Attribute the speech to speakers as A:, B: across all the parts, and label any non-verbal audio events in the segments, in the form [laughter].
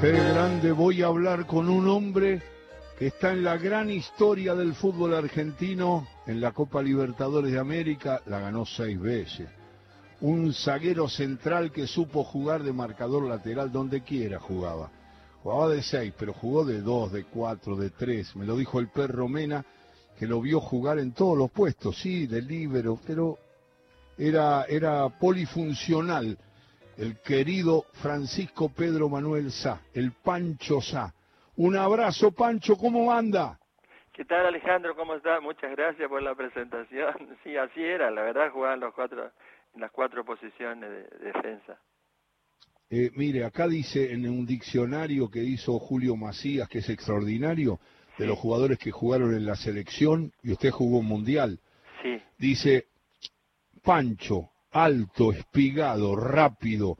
A: Qué grande voy a hablar con un hombre que está en la gran historia del fútbol argentino, en la Copa Libertadores de América, la ganó seis veces. Un zaguero central que supo jugar de marcador lateral donde quiera jugaba. Jugaba de seis, pero jugó de dos, de cuatro, de tres. Me lo dijo el perro Mena, que lo vio jugar en todos los puestos, sí, de líbero, pero era, era polifuncional el querido Francisco Pedro Manuel Sá, el Pancho Sá. Un abrazo, Pancho, ¿cómo anda?
B: ¿Qué tal, Alejandro? ¿Cómo está? Muchas gracias por la presentación. [laughs] Sí, así era, la verdad jugaban los cuatro, en las cuatro posiciones de, defensa.
A: Eh, mire, acá dice en un diccionario que hizo Julio Macías, que es extraordinario, de los jugadores que jugaron en la selección, y usted jugó un mundial.
B: Sí.
A: Dice, Pancho, alto, espigado, rápido.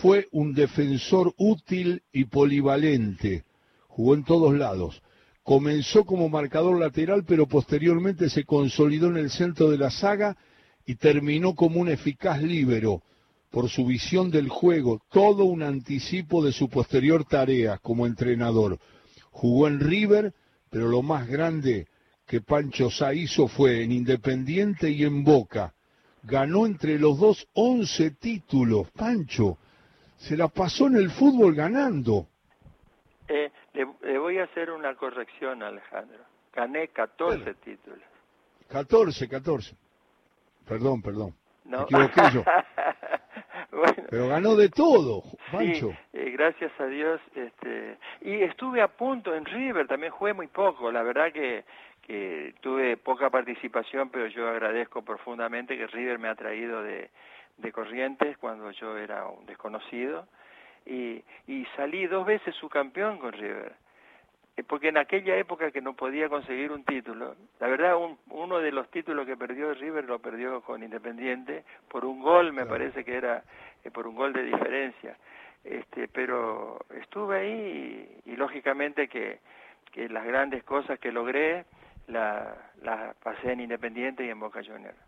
A: Fue un defensor útil y polivalente. Jugó en todos lados. Comenzó como marcador lateral, pero posteriormente se consolidó en el centro de la saga y terminó como un eficaz líbero por su visión del juego, todo un anticipo de su posterior tarea como entrenador. Jugó en River, pero lo más grande que Pancho Sá hizo fue en Independiente y en Boca ganó entre los dos 11 títulos, Pancho. Se la pasó en el fútbol ganando.
B: Eh, le, voy a hacer una corrección, Alejandro. Gané 14 títulos.
A: 14, 14. Perdón, perdón. No. Me equivoqué yo. [laughs] Pero ganó de todo, Pancho.
B: Sí, eh, gracias a Dios. Este, y estuve a punto en River, también jugué muy poco. La verdad que que tuve poca participación, pero yo agradezco profundamente que River me ha traído de, de Corrientes cuando yo era un desconocido y, y salí dos veces su campeón con River. Eh, porque en aquella época que no podía conseguir un título, la verdad uno de los títulos que perdió River lo perdió con Independiente por un gol, me parece que era eh, por un gol de diferencia. Este, pero estuve ahí y, y lógicamente que, que las grandes cosas que logré la, la pasé en Independiente y en Boca Juniors.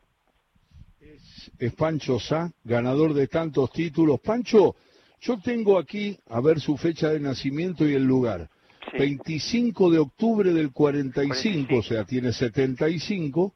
A: Es, Pancho Sá, ganador de tantos títulos. Pancho, yo tengo aquí, a ver su fecha de nacimiento y el lugar. 25 de octubre del 45, o sea, tiene 75.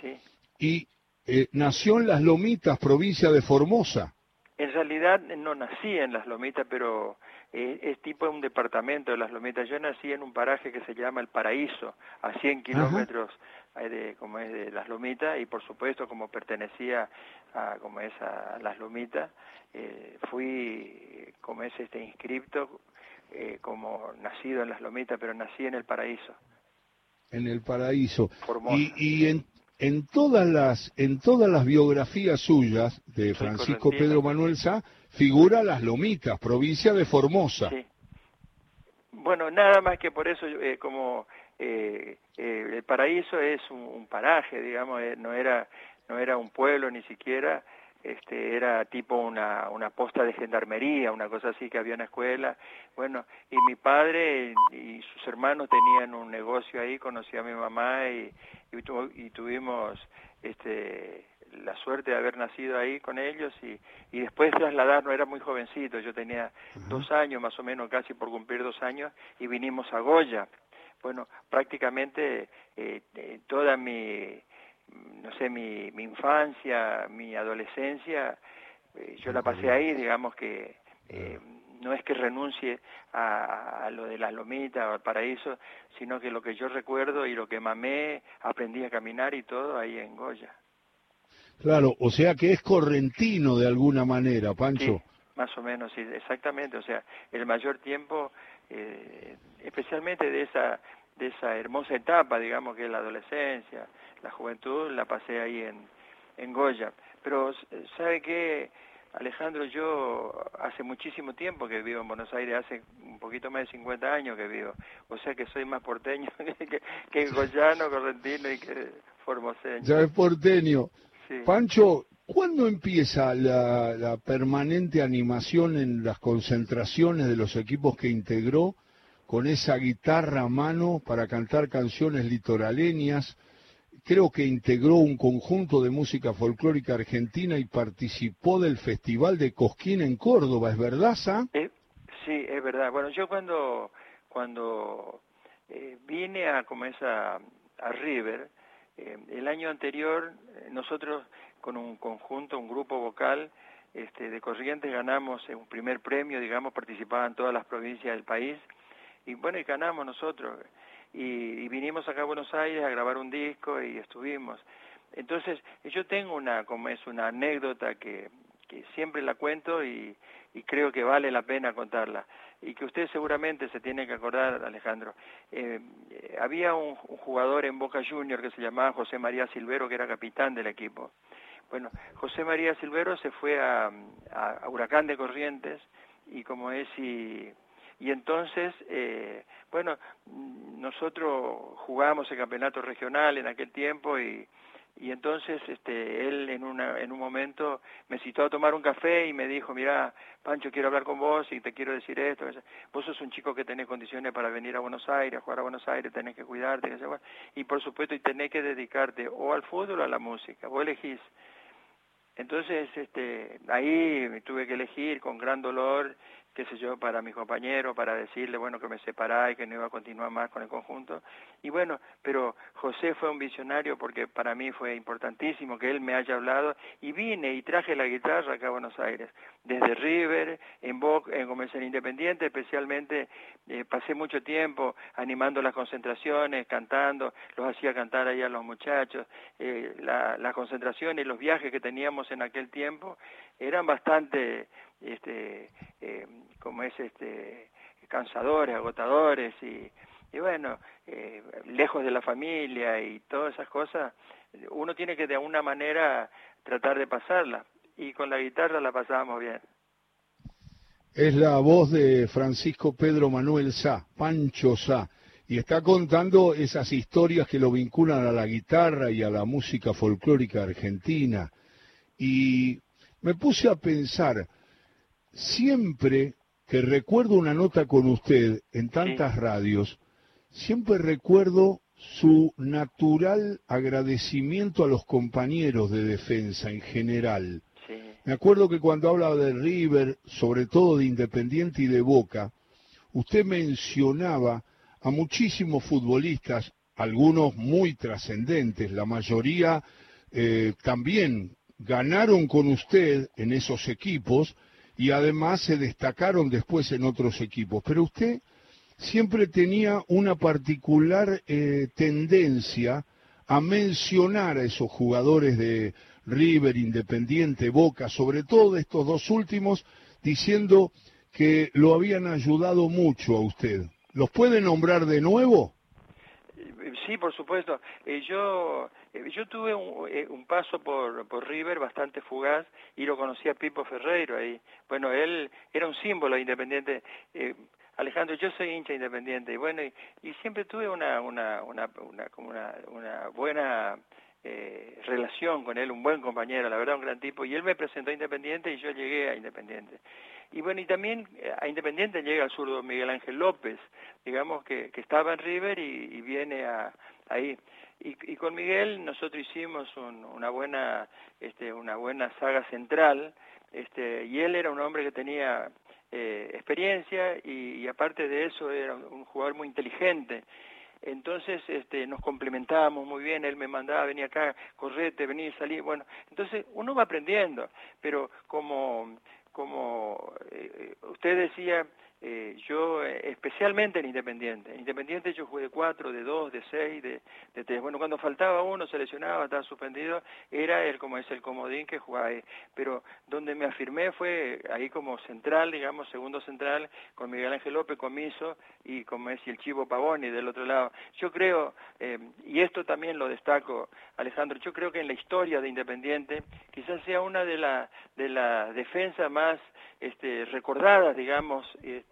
B: Sí.
A: Y eh, nació en Las Lomitas, provincia de Formosa.
B: En realidad no nací en Las Lomitas, pero eh, es tipo un departamento de Las Lomitas. Yo nací en un paraje que se llama El Paraíso, a 100 kilómetros eh, de, como es de Las Lomitas, y por supuesto como pertenecía a, como es a Las Lomitas, eh, fui, como es este inscripto, eh, como nacido en Las Lomitas, pero nací en El Paraíso.
A: En El Paraíso. Y, y en, en todas las en todas las biografías suyas de Francisco Pedro Manuel Sá figura Las Lomitas, provincia de Formosa. Sí.
B: Bueno, nada más que por eso eh, como eh, eh, el paraíso es un, paraje, digamos, no era no era un pueblo ni siquiera, este era tipo una una posta de gendarmería, una cosa así que había una escuela. Bueno, y mi padre y, sus hermanos tenían un negocio ahí, conocí a mi mamá y, y tuvimos este la suerte de haber nacido ahí con ellos y, y después trasladarnos, era muy jovencito, yo tenía dos años más o menos, casi por cumplir dos años, y vinimos a Goya. Bueno, prácticamente eh, eh, toda mi, no sé, mi, mi infancia, mi adolescencia, eh, yo la pasé ahí, digamos que no es que renuncie a, a, lo de las lomitas o al paraíso, sino que lo que yo recuerdo y lo que mamé, aprendí a caminar y todo ahí en Goya.
A: Claro, o sea que es correntino de alguna manera, Pancho.
B: Sí, más o menos, sí, exactamente. O sea, el mayor tiempo, eh, especialmente de esa de esa hermosa etapa, digamos que es la adolescencia, la juventud, la pasé ahí en, en Goya. Pero, ¿sabe qué, Alejandro? Yo hace muchísimo tiempo que vivo en Buenos Aires, hace un poquito más de 50 años que vivo. O sea que soy más porteño [laughs] que, que goyano, correntino y que formoseño.
A: Ya es porteño. Pancho, ¿cuándo empieza la, permanente animación en las concentraciones de los equipos que integró con esa guitarra a mano para cantar canciones litoraleñas? Creo que integró un conjunto de música folclórica argentina y participó del Festival de Cosquín en Córdoba, ¿es verdad, Sa?
B: Eh, sí, es verdad. Bueno, yo cuando cuando eh, vine a como a, River, eh, el año anterior nosotros con un conjunto, un grupo vocal este, de Corrientes ganamos un primer premio, digamos, participaban todas las provincias del país y bueno, y ganamos nosotros y, vinimos acá a Buenos Aires a grabar un disco y estuvimos. Entonces, yo tengo una, como es una anécdota que, que siempre la cuento y, y creo que vale la pena contarla y que usted seguramente se tiene que acordar, Alejandro. Eh, había un, jugador en Boca Junior que se llamaba José María Silvero, que era capitán del equipo. Bueno, José María Silvero se fue a, a, Huracán de Corrientes y como es y, y entonces, eh, bueno, nosotros jugábamos el campeonato regional en aquel tiempo y, y entonces este él en una en un momento me citó a tomar un café y me dijo mira Pancho quiero hablar con vos y te quiero decir esto vos sos un chico que tenés condiciones para venir a Buenos Aires jugar a Buenos Aires tenés que cuidarte y por supuesto y tenés que dedicarte o al fútbol o a la música. Vos elegís entonces este ahí tuve que elegir con gran dolor qué sé yo, para mi compañero, para decirle, bueno, que me separaba y que no iba a continuar más con el conjunto. Y bueno, pero José fue un visionario porque para mí fue importantísimo que él me haya hablado y vine y traje la guitarra acá a Buenos Aires, desde River, en Boca, en Comercial Independiente, especialmente eh, pasé mucho tiempo animando las concentraciones, cantando, los hacía cantar ahí a los muchachos, eh, las concentraciones y los viajes que teníamos en aquel tiempo eran bastante este, eh, como es este, cansadores, agotadores y, y bueno, eh, lejos de la familia y todas esas cosas, uno tiene que de alguna manera tratar de pasarla y con la guitarra la pasábamos bien.
A: Es la voz de Francisco Pedro Manuel Sá, Pancho Sá, y está contando esas historias que lo vinculan a la guitarra y a la música folclórica argentina. Y me puse a pensar, siempre que recuerdo una nota con usted en tantas radios, siempre recuerdo su natural agradecimiento a los compañeros de defensa en general. Me acuerdo que cuando hablaba de River, sobre todo de Independiente y de Boca, usted mencionaba a muchísimos futbolistas, algunos muy trascendentes, la mayoría eh, también ganaron con usted en esos equipos, y además se destacaron después en otros equipos. Pero usted siempre tenía una particular eh, tendencia a mencionar a esos jugadores de River, Independiente, Boca, sobre todo de estos dos últimos, diciendo que lo habían ayudado mucho a usted. ¿Los puede nombrar de nuevo?
B: Sí, por supuesto. Eh, yo yo tuve eh, un, paso por, por River bastante fugaz y lo conocí a Pipo Ferreiro ahí. Bueno, él era un símbolo independiente. Alejandro, yo soy hincha independiente y bueno, y, siempre tuve una, una, una, una, una, buena relación con él, un buen compañero, la verdad, un gran tipo. Y él me presentó a Independiente y yo llegué a Independiente. Y bueno, y también a Independiente llega el zurdo Miguel Ángel López, digamos que, que estaba en River y, viene a, ahí. Y, y, con Miguel nosotros hicimos una buena este, una buena saga central este, y él era un hombre que tenía eh, experiencia y, aparte de eso era un, jugador muy inteligente entonces este, nos complementábamos muy bien, él me mandaba, venía acá, correte, venir, salir, bueno, entonces uno va aprendiendo, pero como, como eh, eh, usted decía, eh, yo eh, especialmente en Independiente. En Independiente yo jugué de cuatro, de dos, de seis, de, de tres. Bueno, cuando faltaba uno, se lesionaba, estaba suspendido, era él como es el comodín que jugaba ahí. Pero donde me afirmé fue ahí como central, digamos, segundo central, con Miguel Ángel López, Comiso y como es el Chivo Pavoni del otro lado. Yo creo, eh, y esto también lo destaco, Alejandro, yo creo que en la historia de Independiente quizás sea una de las de la defensas más este, recordadas, digamos, este,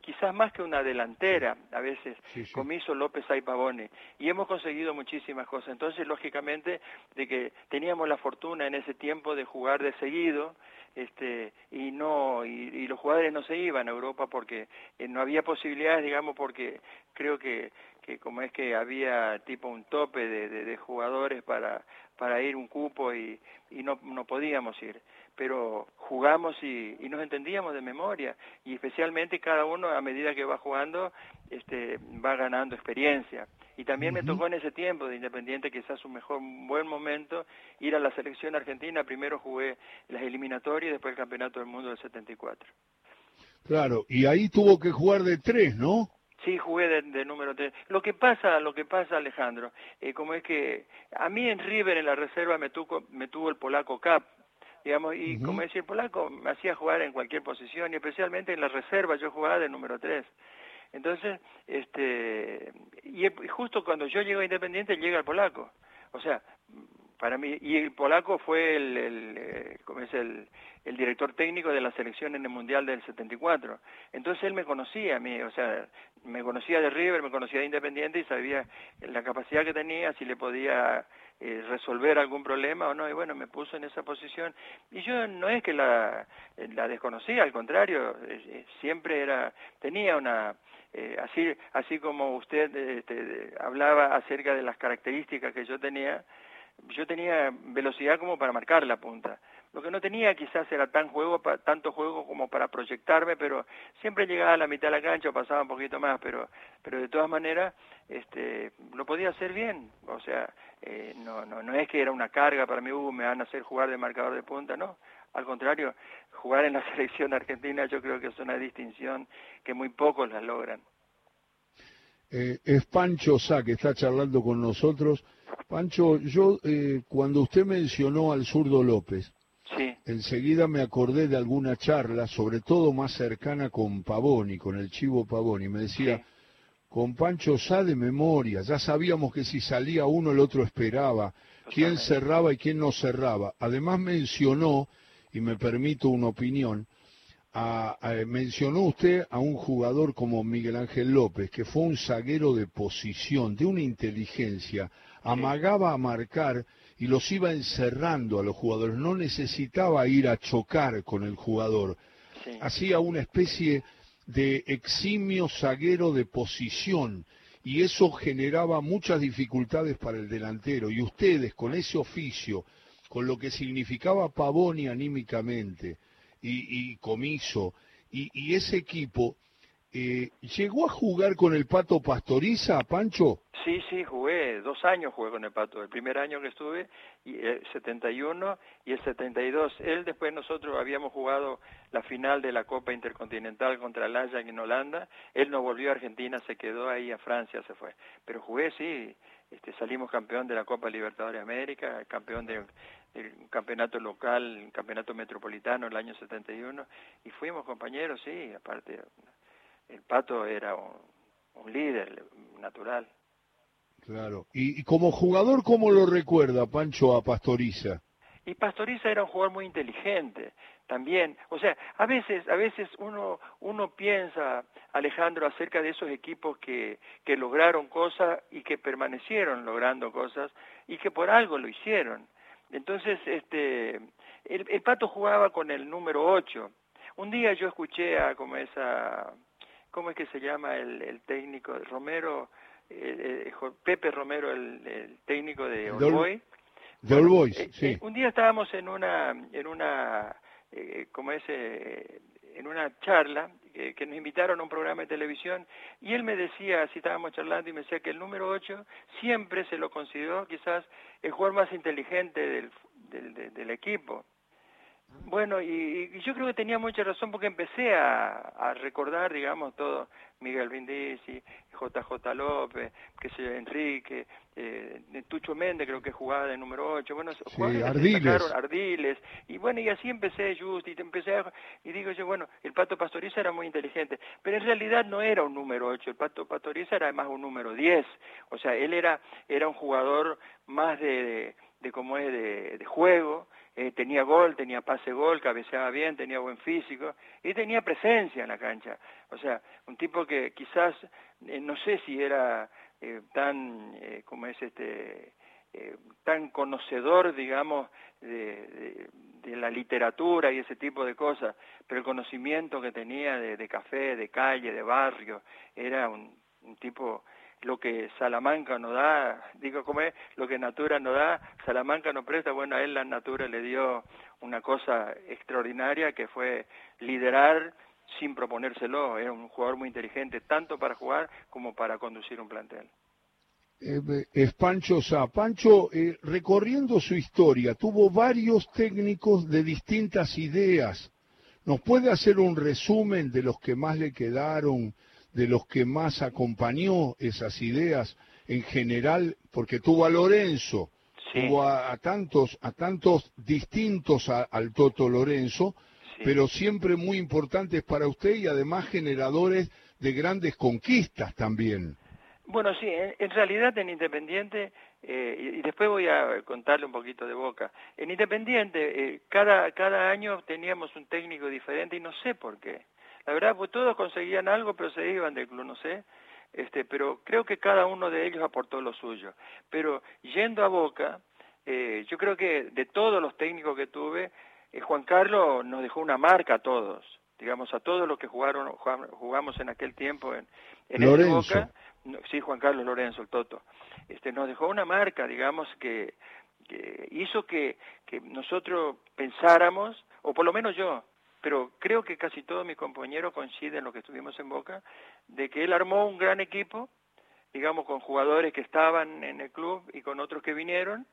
B: quizás más que una delantera, a veces, Comiso, López, y Pavone, y hemos conseguido muchísimas cosas. Entonces, lógicamente, de que teníamos la fortuna en ese tiempo de jugar de seguido, este, y no, y, los jugadores no se iban a Europa porque eh, no había posibilidades, digamos, porque creo que, que como es que había tipo un tope de, de, de jugadores para, para ir un cupo y, y no, no podíamos ir pero jugamos y, nos entendíamos de memoria y especialmente cada uno a medida que va jugando este, va ganando experiencia. Y también me tocó en ese tiempo de Independiente, quizás un mejor, un buen momento, ir a la selección argentina. Primero jugué las eliminatorias y después el Campeonato del Mundo del 74.
A: Claro, y ahí tuvo que jugar de tres, ¿no?
B: Sí, jugué de, número tres. Lo que pasa, lo que pasa, Alejandro, eh, como es que a mí en River, en la reserva, me tuvo, me tuvo el polaco Cap, digamos, y como decía el polaco, me hacía jugar en cualquier posición, y especialmente en la reserva yo jugaba de número 3. Entonces, este, y justo cuando yo llego a Independiente llega el polaco. O sea, para mí, y el polaco fue el, el eh, es el, el director técnico de la selección en el Mundial del 74. Entonces él me conocía a mí, o sea, me conocía de River, me conocía de Independiente y sabía la capacidad que tenía, si le podía eh, resolver algún problema o no, y bueno, me puso en esa posición. Y yo no es que la, la desconocía, al contrario, eh, eh, siempre era, tenía una, así, así como usted este, hablaba acerca de las características que yo tenía, yo tenía velocidad como para marcar la punta. Lo que no tenía quizás era tan juego, tanto juego como para proyectarme, pero siempre llegaba a la mitad de la cancha o pasaba un poquito más, pero, pero de todas maneras este, lo podía hacer bien. O sea, eh, no, no, no es que era una carga para mí, uh, me van a hacer jugar de marcador de punta, no. Al contrario, jugar en la [laughs] selección argentina yo creo que es una distinción que muy pocos la logran.
A: Eh, es Pancho Sá que está charlando con nosotros. Pancho, yo eh, cuando usted mencionó al zurdo López, enseguida me acordé de alguna charla, sobre todo más cercana con Pavoni, con el chivo Pavoni. Me decía, con Pancho Sá de memoria, ya sabíamos que si salía uno el otro esperaba, quién cerraba y quién no cerraba. Además mencionó, y me permito una opinión, mencionó usted a un jugador como Miguel Ángel López, que fue un zaguero de posición, de una inteligencia, amagaba a marcar y los iba encerrando a los jugadores, no necesitaba ir a chocar con el jugador, hacía una especie de eximio zaguero de posición y eso generaba muchas dificultades para el delantero. Y ustedes con ese oficio, con lo que significaba Pavoni anímicamente y, Comiso y, y ese equipo, eh, ¿Llegó a jugar con el Pato Pastoriza, Pancho?
B: Sí, sí, jugué, dos años jugué con el Pato, el primer año que estuve, y el 71 y el 72. Él después nosotros habíamos jugado la final de la Copa Intercontinental contra el Ajax en Holanda, él no volvió a Argentina, se quedó ahí a Francia, se fue. Pero jugué, sí, este, salimos campeón de la Copa Libertadores de América, campeón de, del campeonato local, campeonato metropolitano el año 71, y fuimos compañeros, sí, aparte el Pato era un, líder natural.
A: Claro. ¿Y, como jugador cómo lo recuerda Pancho a Pastoriza?
B: Y Pastoriza era un jugador muy inteligente también. O sea, a veces, a veces uno, uno piensa, Alejandro, acerca de esos equipos que, que lograron cosas y que permanecieron logrando cosas y que por algo lo hicieron. Entonces, este, el, el Pato jugaba con el número 8. Un día yo escuché a como esa ¿cómo es que se llama el, técnico? Romero, eh, eh, Pepe Romero, el, técnico de All
A: De eh, sí.
B: un día estábamos en una, en una, como ese, en una charla que nos invitaron a un programa de televisión y él me decía, así estábamos charlando y me decía que el número 8 siempre se lo consideró quizás el jugador más inteligente del, del, del equipo. Bueno, y, yo creo que tenía mucha razón porque empecé a, recordar, digamos, todo, Miguel Brindisi, JJ López, que sé Enrique, eh, Tucho Méndez creo que jugaba de número 8, bueno,
A: sí, Ardiles.
B: Ardiles, y bueno, y así empecé, just, y empecé y digo yo, bueno, el Pato Pastoriza era muy inteligente, pero en realidad no era un número 8, el Pato Pastoriza era además un número 10, o sea, él era, era un jugador más de, de, como es, de juego, eh, tenía gol, tenía pase gol, cabeceaba bien, tenía buen físico y tenía presencia en la cancha. O sea, un tipo que quizás, eh, no sé si era eh, tan, como es este, tan conocedor, digamos, de, de, la literatura y ese tipo de cosas, pero el conocimiento que tenía de, de café, de calle, de barrio, era un, un tipo lo que Salamanca no da, digo como es, lo que Natura no da, Salamanca no presta, bueno, a él la Natura le dio una cosa extraordinaria que fue liderar sin proponérselo, era un jugador muy inteligente, tanto para jugar como para conducir un plantel.
A: Eh, es Pancho Sá. Pancho, eh, recorriendo su historia, tuvo varios técnicos de distintas ideas. ¿Nos puede hacer un resumen de los que más le quedaron, de los que más acompañó esas ideas en general? Porque tuvo a Lorenzo, tuvo a, tantos, a tantos distintos al Toto Lorenzo, pero siempre muy importantes para usted y además generadores de grandes conquistas también.
B: Bueno, sí, en, realidad en Independiente, eh, y, después voy a contarle un poquito de boca, en Independiente eh, cada, cada año teníamos un técnico diferente y no sé por qué. La verdad, pues todos conseguían algo, pero se iban del club, no sé. Este, pero creo que cada uno de ellos aportó lo suyo. Pero yendo a Boca, eh, yo creo que de todos los técnicos que tuve, Juan Carlos nos dejó una marca a todos, digamos, a todos los que jugaron, jugamos en aquel tiempo en, en Boca sí, Juan Carlos Lorenzo, el Toto, este, nos dejó una marca, digamos, que, hizo que, nosotros pensáramos, o por lo menos yo, pero creo que casi todos mis compañeros coinciden en lo que estuvimos en Boca, de que él armó un gran equipo, digamos, con jugadores que estaban en el club y con otros que vinieron,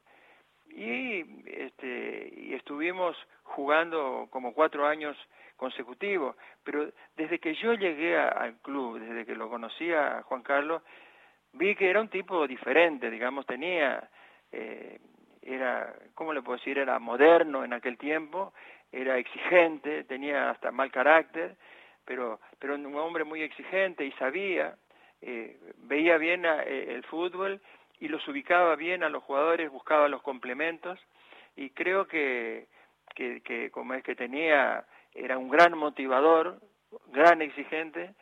B: y, este, y estuvimos jugando como cuatro años consecutivos, pero desde que yo llegué al club, desde que lo conocía a Juan Carlos, vi que era un tipo diferente, digamos, tenía, eh, era, ¿cómo le puedo decir? Era moderno en aquel tiempo, era exigente, tenía hasta mal carácter, pero, pero un hombre muy exigente y sabía, eh, veía bien eh, el fútbol y los ubicaba bien a los jugadores, buscaba los complementos y creo que, que, que como es que tenía era un gran motivador, gran exigente,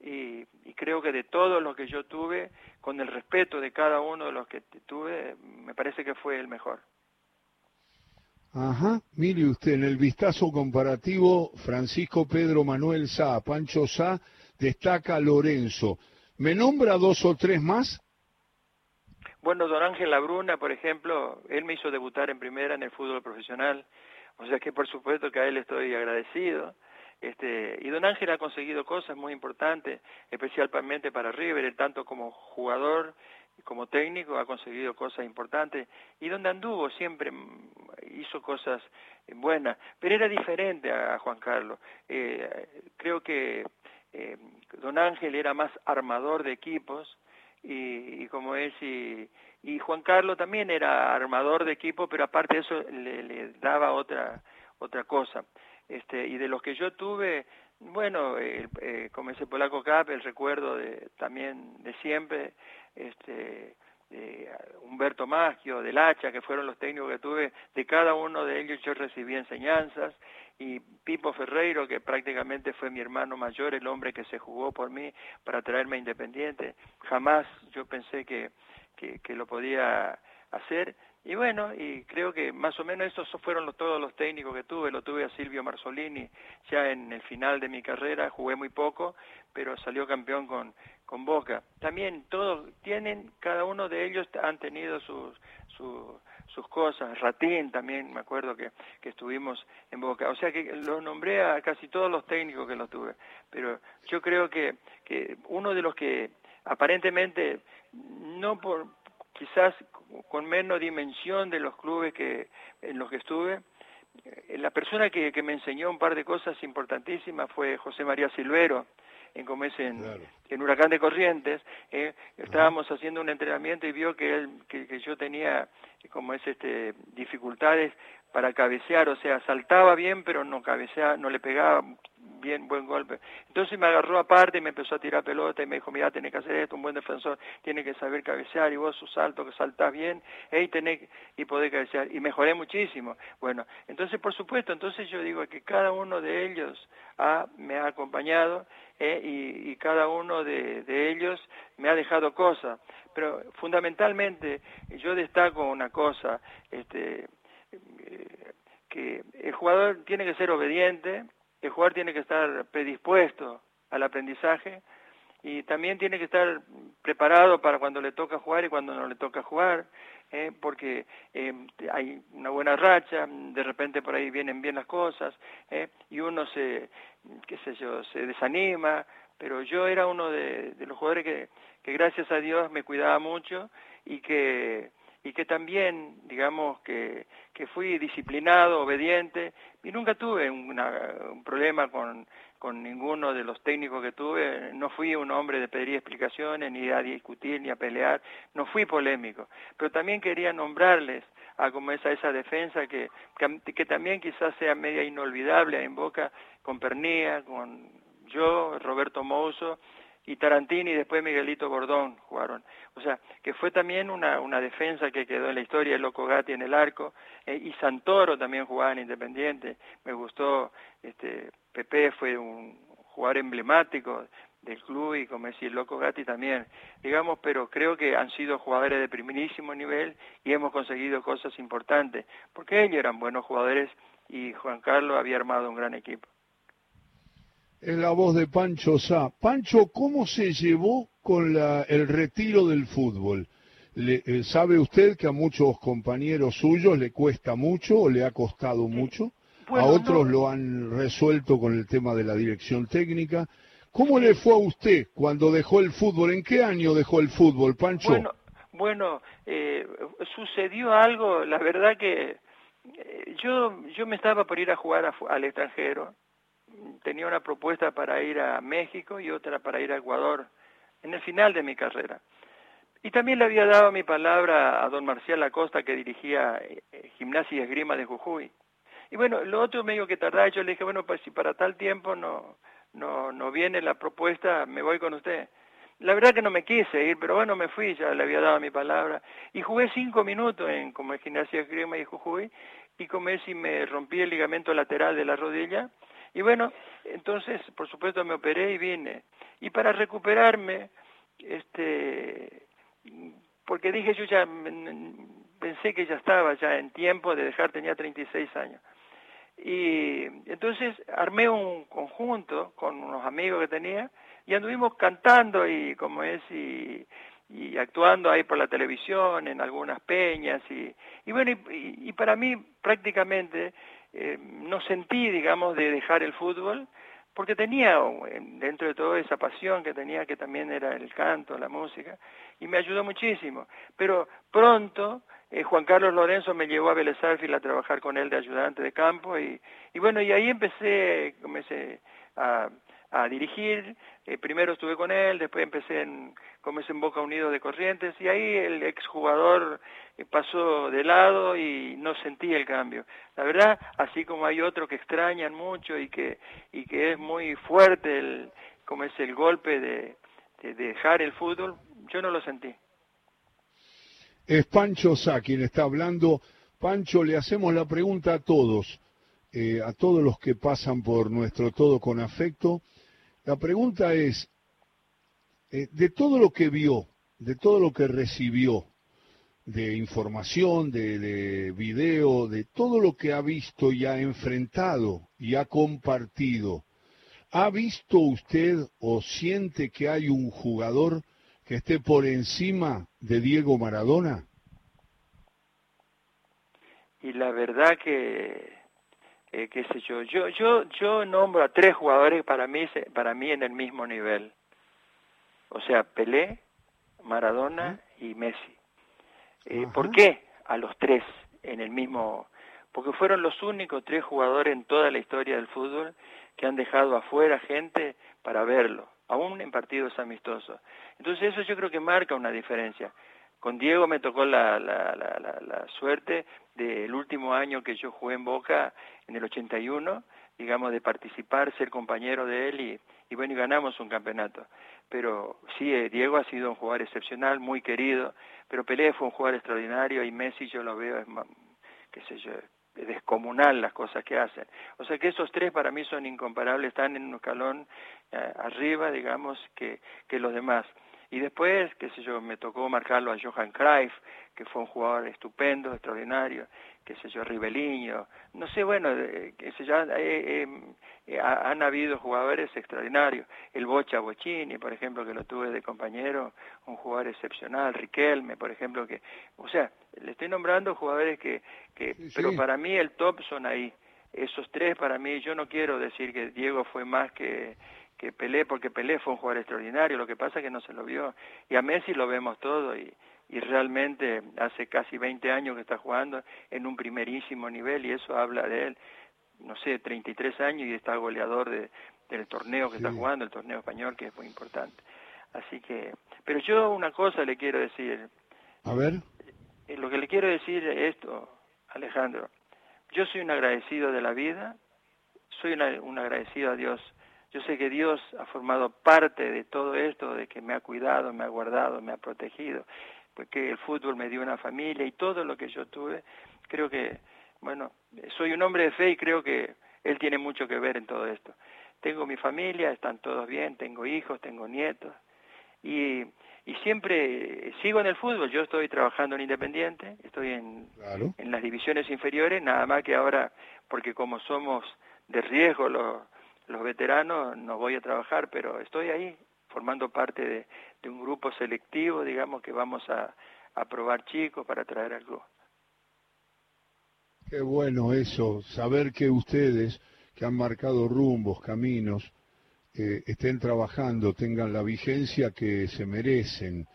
B: y, creo que de todos los que yo tuve, con el respeto de cada uno de los que tuve, me parece que fue el mejor.
A: Ajá, mire usted, en el vistazo comparativo, Francisco Pedro Manuel Sá, Pancho Sá, destaca Lorenzo. ¿Me nombra dos o tres más?
B: Bueno, don Ángel Labruna, por ejemplo, él me hizo debutar en primera en el fútbol profesional. O sea que por supuesto que a él estoy agradecido. Este, y Don Ángel ha conseguido cosas muy importantes, especialmente para River, tanto como jugador como técnico ha conseguido cosas importantes. Y donde anduvo siempre mm, hizo cosas buenas, pero era diferente a, Juan Carlos. Eh, creo que eh, Don Ángel era más armador de equipos y, y como es y y Juan Carlos también era armador de equipo, pero aparte de eso le, daba otra otra cosa. Este, y de los que yo tuve, bueno, eh, como ese Polaco Cap, el recuerdo de, también de siempre, este, de Humberto Maggio, del Hacha, que fueron los técnicos que tuve, de cada uno de ellos yo recibí enseñanzas, y Pipo Ferreiro, que prácticamente fue mi hermano mayor, el hombre que se jugó por mí para traerme a Independiente, jamás yo pensé que que, lo podía hacer. Y bueno, y creo que más o menos esos fueron todos los técnicos que tuve. Lo tuve a Silvio Marzolini ya en el final de mi carrera, jugué muy poco, pero salió campeón con, con Boca. También todos tienen, cada uno de ellos han tenido sus, sus, cosas. Ratín también, me acuerdo que, que estuvimos en Boca. O sea que lo nombré a casi todos los técnicos que los tuve. Pero yo creo que, que uno de los que aparentemente no por quizás con menos dimensión de los clubes que en los que estuve eh, la persona que, que me enseñó un par de cosas importantísimas fue José María Silvero en como en, en Huracán de Corrientes eh, estábamos haciendo un entrenamiento y vio que él que, que yo tenía como es este dificultades para cabecear, o sea, saltaba bien, pero no cabeceaba, no le pegaba bien, buen golpe. Entonces me agarró aparte y me empezó a tirar pelota y me dijo, mira, tenés que hacer esto, un buen defensor tiene que saber cabecear y vos su salto que saltás bien, y tenés y podés cabecear. Y mejoré muchísimo. Bueno, entonces por supuesto, entonces yo digo que cada uno de ellos ha, me ha acompañado eh, y, cada uno de, de ellos me ha dejado cosas. Pero fundamentalmente yo destaco una cosa, este, que el jugador tiene que ser obediente, el jugador tiene que estar predispuesto al aprendizaje y también tiene que estar preparado para cuando le toca jugar y cuando no le toca jugar, ¿eh? porque eh, hay una buena racha, de repente por ahí vienen bien las cosas, ¿eh? y uno se, qué sé yo, se desanima, pero yo era uno de, los jugadores que, que gracias a Dios me cuidaba mucho y que y que también, digamos, que, que fui disciplinado, obediente, y nunca tuve un problema con, con ninguno de los técnicos que tuve, no fui un hombre de pedir explicaciones, ni a discutir, ni a pelear, no fui polémico, pero también quería nombrarles a como esa, esa defensa que, que, que también quizás sea media inolvidable en Boca, con Pernía, con yo, Roberto Mouso, y Tarantini y después Miguelito Gordón jugaron. O sea, que fue también una, defensa que quedó en la historia, el Loco Gatti en el arco, eh, y Santoro también jugaba en Independiente. Me gustó, este, Pepe fue un jugador emblemático del club y como el Loco Gatti también, digamos, pero creo que han sido jugadores de primerísimo nivel y hemos conseguido cosas importantes, porque ellos eran buenos jugadores y Juan Carlos había armado un gran equipo
A: es la voz de Pancho Sá. Pancho, ¿cómo se llevó con la, el retiro del fútbol? Le, eh, ¿Sabe usted que a muchos compañeros suyos le cuesta mucho o le ha costado mucho? a otros lo han resuelto con el tema de la dirección técnica. ¿Cómo le fue a usted cuando dejó el fútbol? ¿En qué año dejó el fútbol, Pancho?
B: Bueno, bueno eh, sucedió algo, la verdad que eh, yo, yo me estaba por ir a jugar al extranjero tenía una propuesta para ir a México y otra para ir a Ecuador en el final de mi carrera. Y también le había dado mi palabra a don Marcial Acosta que dirigía eh, Gimnasia y Esgrima de Jujuy. Y bueno, lo otro medio que tardaba, yo le dije, bueno, pues si para tal tiempo no, no, no viene la propuesta, me voy con usted. La verdad que no me quise ir, pero bueno, me fui, ya le había dado mi palabra. Y jugué cinco minutos en como Gimnasia Esgrima y Jujuy, y como si me rompí el ligamento lateral de la rodilla, y bueno, entonces, por supuesto, me operé y vine. Y para recuperarme, este, porque dije yo ya, pensé que ya estaba ya en tiempo de dejar, tenía 36 años. Y entonces armé un conjunto con unos amigos que tenía y anduvimos cantando y como es y, y actuando ahí por la televisión en algunas peñas y, y bueno y, y para mí prácticamente eh, no sentí, digamos, de dejar el fútbol, porque tenía dentro de todo esa pasión que tenía, que también era el canto, la música, y me ayudó muchísimo. Pero pronto eh, Juan Carlos Lorenzo me llevó a Vélez a trabajar con él de ayudante de campo, y, y bueno, y ahí empecé, a, a dirigir, eh, primero estuve con él, después empecé en, comencé en Boca Unidos de Corrientes, y ahí el exjugador eh, pasó de lado y no sentí el cambio. La verdad, así como hay otros que extrañan mucho y que, y que es muy fuerte el, como es el golpe de, dejar el fútbol, yo no lo sentí.
A: Es Pancho Sá quien está hablando. Pancho, le hacemos la pregunta a todos, eh, a todos los que pasan por nuestro todo con afecto. La pregunta es, eh, de todo lo que vio, de todo lo que recibió, de información, de, de, video, de todo lo que ha visto y ha enfrentado y ha compartido, ¿ha visto usted o siente que hay un jugador que esté por encima de Diego Maradona?
B: Y la verdad que, eh, qué sé yo, yo, yo, yo nombro a tres jugadores para mí, para mí en el mismo nivel. O sea, Pelé, Maradona y Messi. Eh, ¿Por qué a los tres en el mismo? Porque fueron los únicos tres jugadores en toda la historia del fútbol que han dejado afuera gente para verlo, aún en partidos amistosos. Entonces eso yo creo que marca una diferencia. Con Diego me tocó la, la, la, la, suerte del último año que yo jugué en Boca, en el 81, digamos, de participar, ser compañero de él y, bueno, y ganamos un campeonato. Pero sí, eh, Diego ha sido un jugador excepcional, muy querido, pero Pelé fue un jugador extraordinario y Messi yo lo veo, es, qué sé yo, es descomunal las cosas que hacen. O sea que esos tres para mí son incomparables, están en un escalón eh, arriba, digamos, que los demás. Y después, qué sé yo, me tocó marcarlo a Johan Cruyff, que fue un jugador estupendo, extraordinario, qué sé yo, Ribeliño, no sé, bueno, qué sé yo, eh, eh, han habido jugadores extraordinarios, el Bocha Bochini, por ejemplo, que lo tuve de compañero, un jugador excepcional, Riquelme, por ejemplo, que, o sea, le estoy nombrando jugadores que, que pero para mí el top son ahí, esos tres para mí, yo no quiero decir que Diego fue más que que Pelé, porque Pelé fue un jugador extraordinario, lo que pasa es que no se lo vio. Y a Messi lo vemos todo y, y realmente hace casi 20 años que está jugando en un primerísimo nivel y eso habla de él, no sé, 33 años y está goleador de, del torneo que está jugando, el torneo español, que es muy importante. Así que, pero yo una cosa le quiero decir.
A: A ver.
B: Eh, lo que le quiero decir es esto, Alejandro. Yo soy un agradecido de la vida, soy un agradecido a Dios yo sé que Dios ha formado parte de todo esto, de que me ha cuidado, me ha guardado, me ha protegido, porque el fútbol me dio una familia y todo lo que yo tuve. Creo que, bueno, soy un hombre de fe y creo que Él tiene mucho que ver en todo esto. Tengo mi familia, están todos bien, tengo hijos, tengo nietos y, y siempre sigo en el fútbol. Yo estoy trabajando en Independiente, estoy en, en las divisiones inferiores, nada más que ahora, porque como somos de riesgo los los veteranos no voy a trabajar, pero estoy ahí formando parte de, un grupo selectivo, digamos, que vamos a, probar chicos para traer algo.
A: Qué bueno eso, saber que ustedes, que han marcado rumbos, caminos, eh, estén trabajando, tengan la vigencia que se merecen.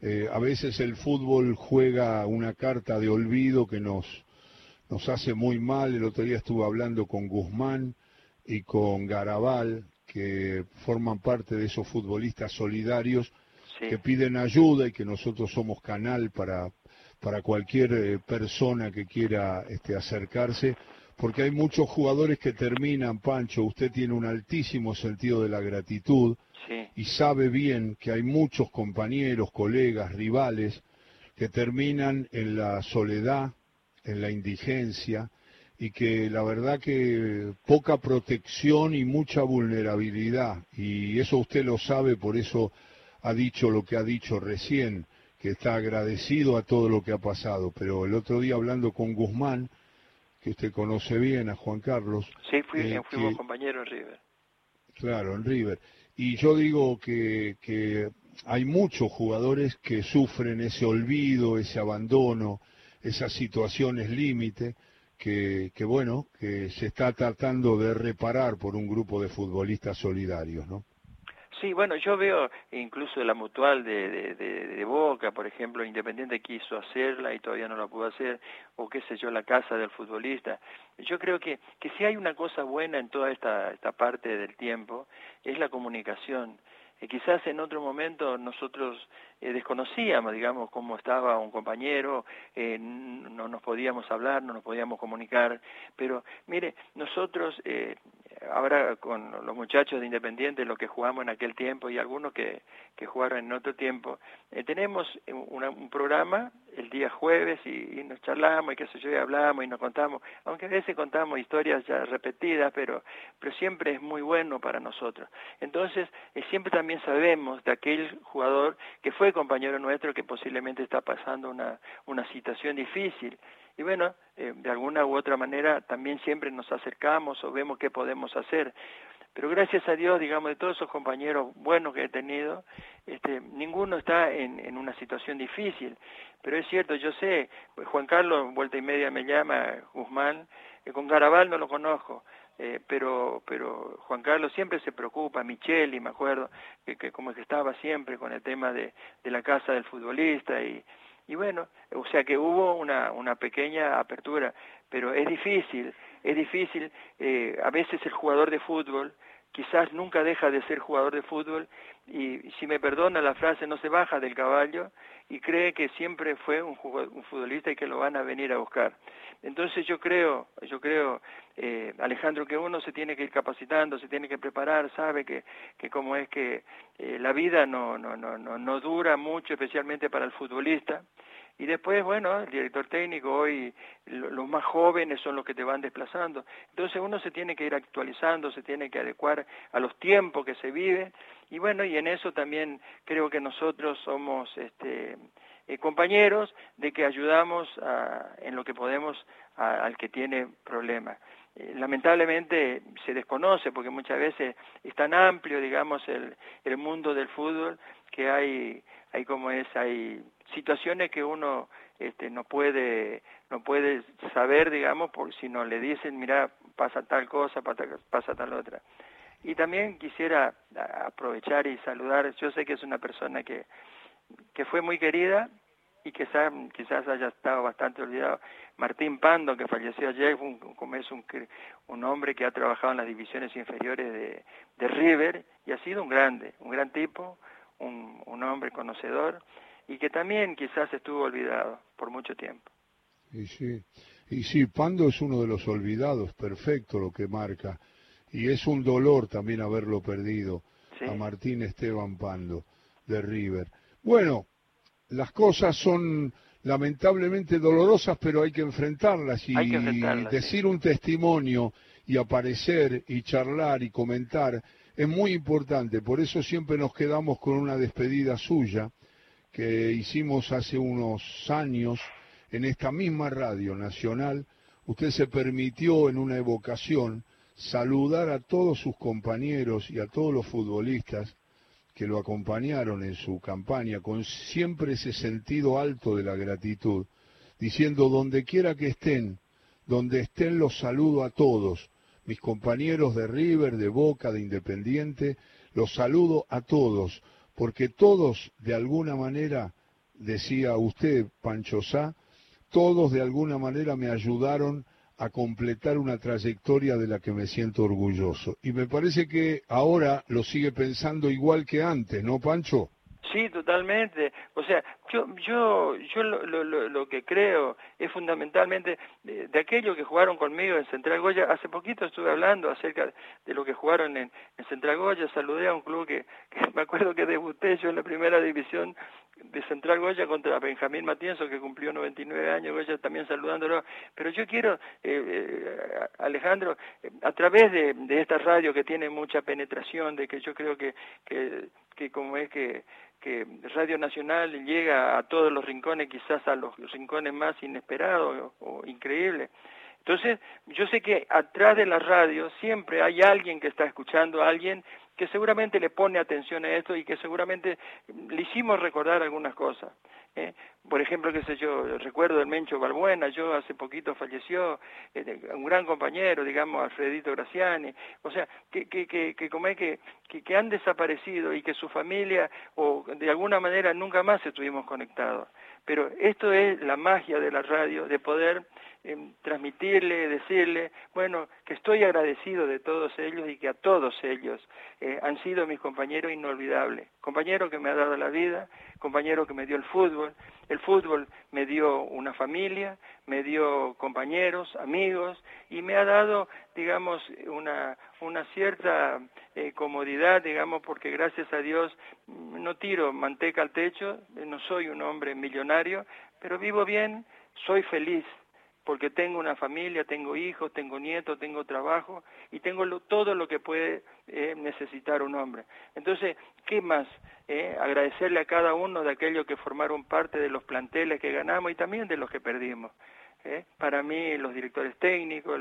A: Eh, a veces el fútbol juega una carta de olvido que nos, nos hace muy mal. El otro día estuve hablando con Guzmán y con Garabal, que forman parte de esos futbolistas solidarios que piden ayuda y que nosotros somos canal para, para cualquier eh, persona que quiera este, acercarse, porque hay muchos jugadores que terminan, Pancho, usted tiene un altísimo sentido de la gratitud y sabe bien que hay muchos compañeros, colegas, rivales, que terminan en la soledad, en la indigencia, y que la verdad que poca protección y mucha vulnerabilidad. Y eso usted lo sabe, por eso ha dicho lo que ha dicho recién, que está agradecido a todo lo que ha pasado. Pero el otro día hablando con Guzmán, que usted conoce bien a Juan Carlos.
B: Sí, fui, eh, fuimos compañeros en River.
A: Claro, en River. Y yo digo que, que hay muchos jugadores que sufren ese olvido, ese abandono, esas situaciones límite que, bueno, que se está tratando de reparar por un grupo de futbolistas solidarios, ¿no?
B: Sí, bueno, yo veo incluso la mutual de, de, Boca, por ejemplo, Independiente quiso hacerla y todavía no la pudo hacer, o qué sé yo, la casa del futbolista. Yo creo que, que si hay una cosa buena en toda esta, esta parte del tiempo, es la comunicación. Y quizás en otro momento nosotros eh, desconocíamos, digamos, cómo estaba un compañero, eh, no nos podíamos hablar, no nos podíamos comunicar, pero mire, nosotros eh, ahora con los muchachos de Independiente, lo que jugamos en aquel tiempo y algunos que, jugaron en otro tiempo, eh, tenemos un programa el día jueves y, nos charlamos y qué sé yo, y hablamos y nos contamos, aunque a veces contamos historias ya repetidas, pero, siempre es muy bueno para nosotros. Entonces, eh, siempre también sabemos de aquel jugador que fue compañero nuestro que posiblemente está pasando una situación difícil y bueno, eh, de alguna u otra manera también siempre nos acercamos o vemos qué podemos hacer. Pero gracias a Dios, digamos, de todos esos compañeros buenos que he tenido, este, ninguno está en, en una situación difícil. Pero es cierto, yo sé, Juan Carlos, vuelta y media me llama, Guzmán, eh, con Garabal no lo conozco, eh, pero pero Juan Carlos siempre se preocupa, Micheli, me acuerdo, que, que como que estaba siempre con el tema de la casa del futbolista y, y bueno, o sea que hubo una, una pequeña apertura, pero es difícil, es difícil, eh, a veces el jugador de fútbol quizás nunca deja de ser jugador de fútbol y, si me perdona la frase, no se baja del caballo y cree que siempre fue un, un futbolista y que lo van a venir a buscar. Entonces yo creo, yo creo, eh, Alejandro, que uno se tiene que ir capacitando, se tiene que preparar, sabe que, que como es que eh, la vida no, no, no, no, no dura mucho, especialmente para el futbolista, y después, bueno, el director técnico, hoy los más jóvenes son los que te van desplazando. Entonces uno se tiene que ir actualizando, se tiene que adecuar a los tiempos que se viven y bueno, y en eso también creo que nosotros somos este, eh, compañeros de que ayudamos en lo que podemos al que tiene problemas. Eh, lamentablemente se desconoce porque muchas veces es tan amplio, digamos, el, el mundo del fútbol que hay, hay como es, hay situaciones que uno este, no puede no puede saber, digamos, por si no le dicen, mira, pasa tal cosa, pasa tal otra. Y también quisiera aprovechar y saludar, yo sé que es una persona que, que fue muy querida y que quizás haya estado bastante olvidado. Martín Pando, que falleció ayer, un, como es un, un hombre que ha trabajado en las divisiones inferiores de, de River y ha sido un grande, un gran tipo, un, un hombre conocedor y que también quizás estuvo olvidado por mucho tiempo.
A: Y sí, y sí, Pando es uno de los olvidados, perfecto lo que marca. Y es un dolor también haberlo perdido a Martín Esteban Pando de River. Bueno, las cosas son lamentablemente dolorosas, pero hay que enfrentarlas y decir un testimonio y aparecer y charlar y comentar es muy importante. Por eso siempre nos quedamos con una despedida suya que hicimos hace unos años en esta misma radio nacional. Usted se permitió en una evocación saludar a todos sus compañeros y a todos los futbolistas que lo acompañaron en su campaña con siempre ese sentido alto de la gratitud, diciendo donde quiera que estén, donde estén los saludo a todos, mis compañeros de River, de Boca, de Independiente, los saludo a todos, porque todos de alguna manera, decía usted, Pancho Sá, todos de alguna manera me ayudaron a completar una trayectoria de la que me siento orgulloso. Y me parece que ahora lo sigue pensando igual que antes, ¿no, Pancho?
B: Sí, totalmente. O sea, yo yo yo lo, lo, lo que creo es fundamentalmente de, aquellos que jugaron conmigo en Central Goya. Hace poquito estuve hablando acerca de lo que jugaron en, en Central Goya. Saludé a un club que, que, [laughs] me acuerdo que debuté yo en la primera división de Central Goya contra Benjamín Matienzo, que cumplió 99 años, Goya también saludándolo. Pero yo quiero, eh, eh, Alejandro, eh, a través de, de, esta radio que tiene mucha penetración, de que yo creo que, que, que como es que, que Radio Nacional llega a todos los rincones, quizás a los rincones más inesperados o, increíbles. Entonces, yo sé que atrás de la radio siempre hay alguien que está escuchando, alguien que seguramente le pone atención a esto y que seguramente le hicimos recordar algunas cosas. ¿eh? Por ejemplo, qué sé yo, recuerdo del Mencho Balbuena, yo hace poquito falleció, eh, un gran compañero, digamos, Alfredito Graciani, o sea, que, que, que, que como es que, que, que han desaparecido y que su familia, o de alguna manera nunca más estuvimos conectados. Pero esto es la magia de la radio, de poder transmitirle, decirle, bueno, que estoy agradecido de todos ellos y que a todos ellos eh, han sido mis compañeros inolvidables. Compañero que me ha dado la vida, compañero que me dio el fútbol. El fútbol me dio una familia, me dio compañeros, amigos y me ha dado, digamos, una, una cierta eh, comodidad, digamos, porque gracias a Dios no tiro manteca al techo, no soy un hombre millonario, pero vivo bien, soy feliz porque tengo una familia, tengo hijos, tengo nietos, tengo trabajo y tengo todo lo que puede eh, necesitar un hombre. Entonces, ¿qué más? Eh, agradecerle a cada uno de aquellos que formaron parte de los planteles que ganamos y también de los que perdimos. ¿Eh? para mí los directores técnicos,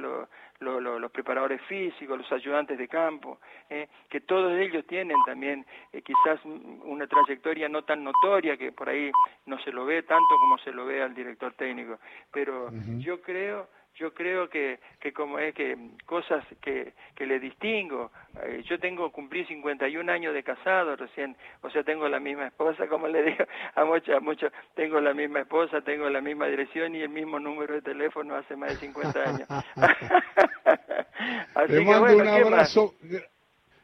B: los preparadores físicos, los ayudantes de campo, ¿eh? que todos ellos tienen también eh, quizás una trayectoria no tan notoria que por ahí no se lo ve tanto como se lo ve al director técnico, pero yo creo yo creo que, que como es que cosas que, que le distingo, eh, yo tengo, cumplí 51 años de casado recién, o sea, tengo la misma esposa, como le digo a muchos, a muchos, tengo la misma esposa, tengo la misma dirección y el mismo número de teléfono hace más de 50 años. [laughs] [laughs]
A: le mando un abrazo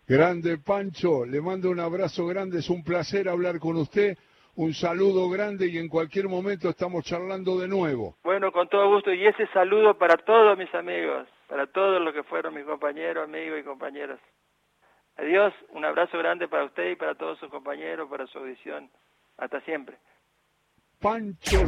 A: grande, Pancho, le mando un abrazo grande, es un placer hablar con usted un saludo grande y en cualquier momento estamos charlando de nuevo.
B: Bueno, con todo gusto y ese saludo para todos mis amigos, para todos los que fueron mis compañeros, amigos y compañeras. Adiós, un abrazo grande para usted y para todos sus compañeros, para su audición. Hasta siempre.
A: Pancho